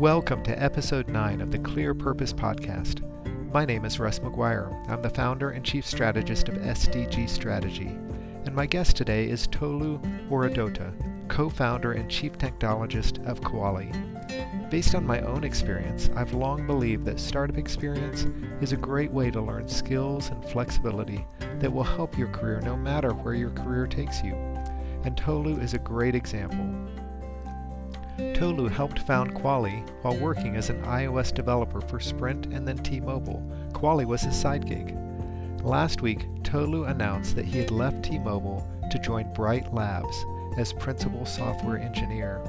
Welcome to episode 9 of the Clear Purpose Podcast. My name is Russ McGuire. I'm the founder and chief strategist of SDG Strategy. And my guest today is Tolu Oridota, co founder and chief technologist of Koalie. Based on my own experience, I've long believed that startup experience is a great way to learn skills and flexibility that will help your career no matter where your career takes you. And Tolu is a great example. Tolu helped found Koalie while working as an iOS developer for Sprint and then T-Mobile. Koalie was his side gig. Last week, Tolu announced that he had left T-Mobile to join Bright Labs as principal software engineer.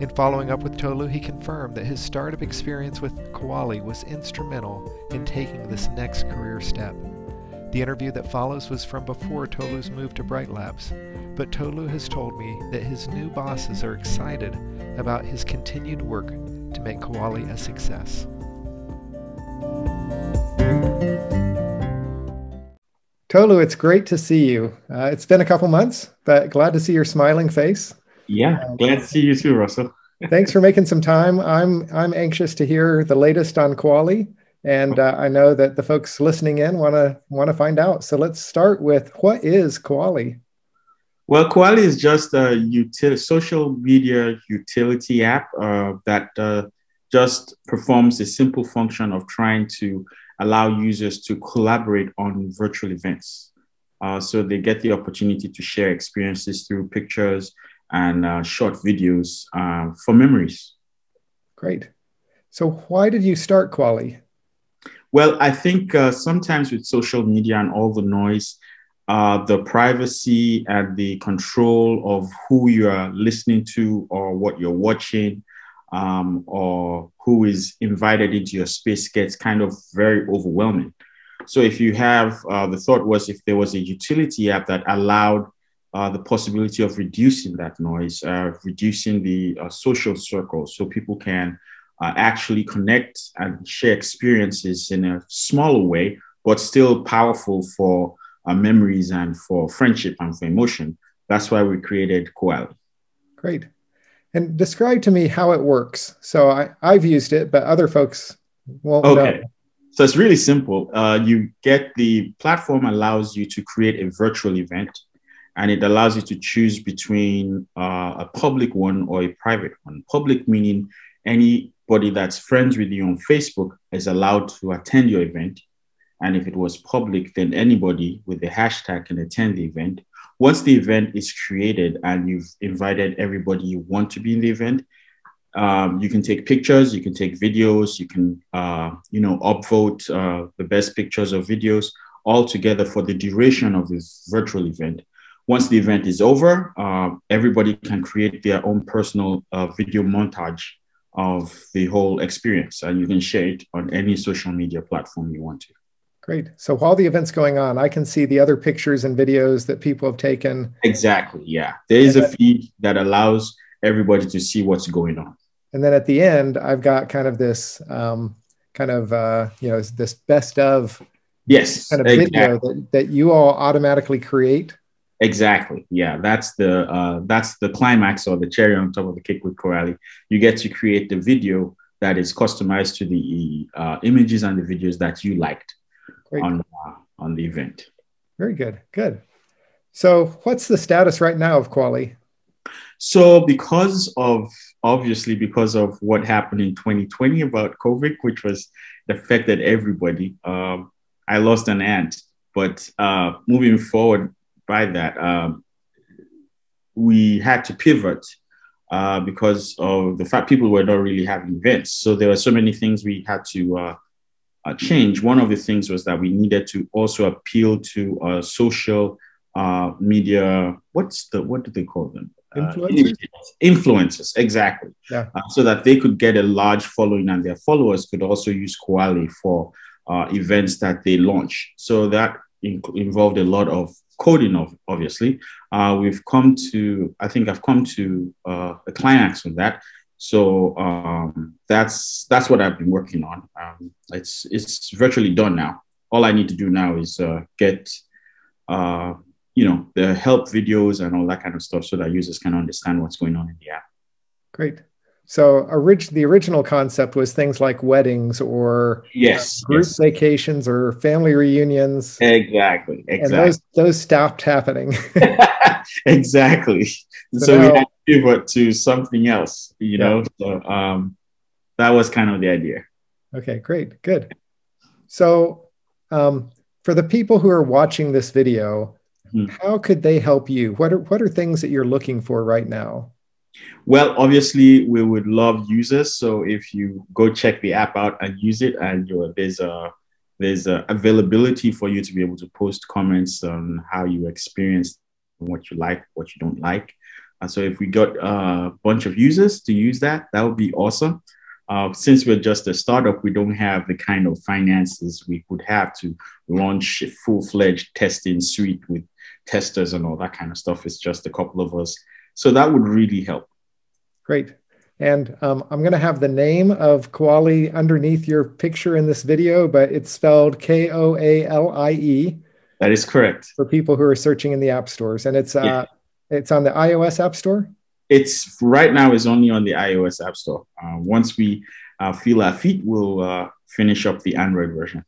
In following up with Tolu, he confirmed that his startup experience with Koalie was instrumental in taking this next career step. The interview that follows was from before Tolu's move to Bright Labs, but Tolu has told me that his new bosses are excited about his continued work to make Koalie a success. Tolu, it's great to see you. Uh, it's been a couple months, but glad to see your smiling face. Yeah, um, glad to see you too, Russell. thanks for making some time. I'm I'm anxious to hear the latest on Koalie, and uh, I know that the folks listening in want to want to find out. So let's start with what is Koalie. Well, Koalie is just a util- social media utility app uh, that uh, just performs a simple function of trying to allow users to collaborate on virtual events. Uh, so they get the opportunity to share experiences through pictures and uh, short videos uh, for memories. Great. So, why did you start Koalie? Well, I think uh, sometimes with social media and all the noise, uh, the privacy and the control of who you are listening to or what you're watching um, or who is invited into your space gets kind of very overwhelming. So if you have, uh, the thought was if there was a utility app that allowed uh, the possibility of reducing that noise, uh, reducing the uh, social circle so people can uh, actually connect and share experiences in a smaller way, but still powerful for uh, memories and for friendship and for emotion. That's why we created Koalie. Great. And describe to me how it works. So I, I've used it, but other folks won't okay. know. So it's really simple. Uh, you get the platform allows you to create a virtual event, and it allows you to choose between uh, a public one or a private one. Public meaning anybody that's friends with you on Facebook is allowed to attend your event. And if it was public, then anybody with the hashtag can attend the event. Once the event is created and you've invited everybody you want to be in the event, um, you can take pictures, you can take videos, you can, uh, you know, upvote uh, the best pictures or videos all together for the duration of this virtual event. Once the event is over, uh, everybody can create their own personal uh, video montage of the whole experience, and you can share it on any social media platform you want to. Great. So while the event's going on, I can see the other pictures and videos that people have taken. Exactly. Yeah. There is a feed that allows everybody to see what's going on. And then at the end, I've got kind of this um, kind of, uh, you know, this best of yes kind of exactly. video that, that you all automatically create. Exactly. Yeah, that's the uh, that's the climax or the cherry on top of the cake with Koalie. You get to create the video that is customized to the uh, images and the videos that you liked. Great. on uh, on the event. Very good. Good. So, what's the status right now of Koalie? So, because of obviously because of what happened in 2020 about COVID, which was affected everybody, um, I lost an aunt. But uh, moving forward by that, um, we had to pivot uh, because of the fact people were not really having events. So there were so many things we had to uh, uh, change, one of the things was that we needed to also appeal to uh, social uh, media. What's the what do they call them? Uh, influencers. influencers, exactly. Yeah. So that they could get a large following, and their followers could also use Koalie for uh, events that they launch. So that in- involved a lot of coding, of obviously. we've come to, I think, I've come to a climax on that so um, that's that's what I've been working on. Um, it's it's virtually done now. All I need to do now is uh, get uh, you know the help videos and all that kind of stuff, so that users can understand what's going on in the app. Great. So orig- the original concept was things like weddings or yes, uh, group yes. vacations or family reunions. Exactly. Exactly. And those those stopped happening. exactly. So So, we now- had to pivot to something else, you Yeah. know. So um, that was kind of the idea. okay, great, good. So um, for the people who are watching this video, Mhm. how could they help you? What are what are things that you're looking for right now? Well, obviously, we would love users. So if you go check the app out and use it, and there's a there's a availability for you to be able to post comments on how you experience what you like, what you don't like. And so if we got a bunch of users to use that, that would be awesome. Uh, since we're just a startup, we don't have the kind of finances we would have to launch a full-fledged testing suite with testers and all that kind of stuff. It's just a couple of us. So that would really help. Great. And um, I'm going to have the name of Koalie underneath your picture in this video, but it's spelled K O A L I E That is correct. for people who are searching in the app stores. And it's uh, Yeah. it's on the iOS app store. It's right now is only on the iOS App Store. Uh, once we uh, feel our feet, we'll uh, finish up the Android version.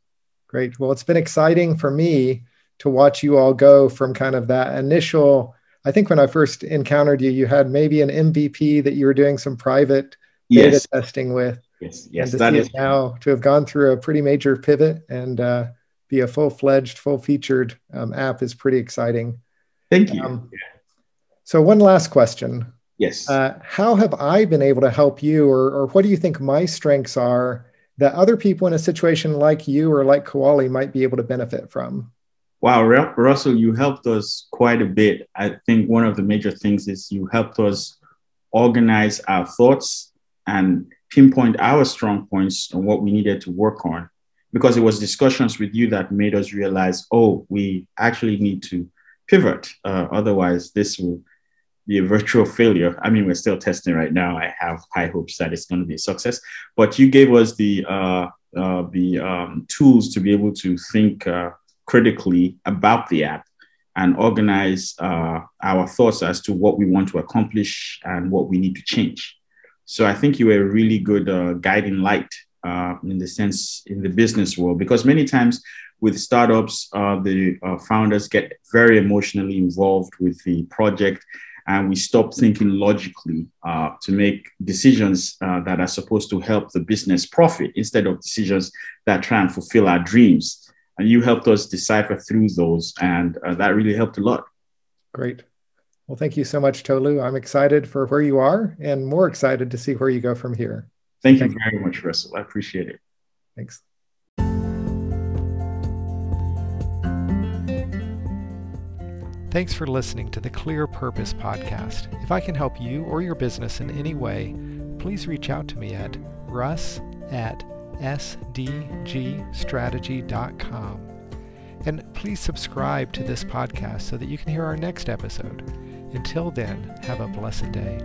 Great. Well, it's been exciting for me to watch you all go from kind of that initial. I think when I first encountered you, you had maybe an MVP that you were doing some private beta testing with. yes, and yes. to That see is it now to have gone through a pretty major pivot and uh, be a full-fledged, full-featured um, app is pretty exciting. Thank you. Um, So one last question: yes. uh, How have I been able to help you, or, or what do you think my strengths are that other people in a situation like you or like Koalie might be able to benefit from? Wow, Ru- Russell, you helped us quite a bit. I think one of the major things is you helped us organize our thoughts and pinpoint our strong points and what we needed to work on. Because it was discussions with you that made us realize, oh, we actually need to pivot. Uh, otherwise, this will be a virtual failure. I mean, we're still testing right now. I have high hopes that it's going to be a success. But you gave us the uh, uh, the um, tools to be able to think uh, critically about the app and organize uh, our thoughts as to what we want to accomplish and what we need to change. So I think you were a really good uh, guiding light uh, in the sense in the business world because many times with startups, uh, the uh, founders get very emotionally involved with the project and we stop thinking logically uh, to make decisions that are supposed to help the business profit instead of decisions that try and fulfill our dreams. And you helped us decipher through those, and uh, that really helped a lot. Great. Well, thank you so much, Tolu. I'm excited for where you are and more excited to see where you go from here. Thank you Thank very much, Russell. I appreciate it. Thanks. Thanks for listening to the Clear Purpose podcast. If I can help you or your business in any way, please reach out to me at russ at sdgstrategy.com. And please subscribe to this podcast so that you can hear our next episode. Until then, have a blessed day.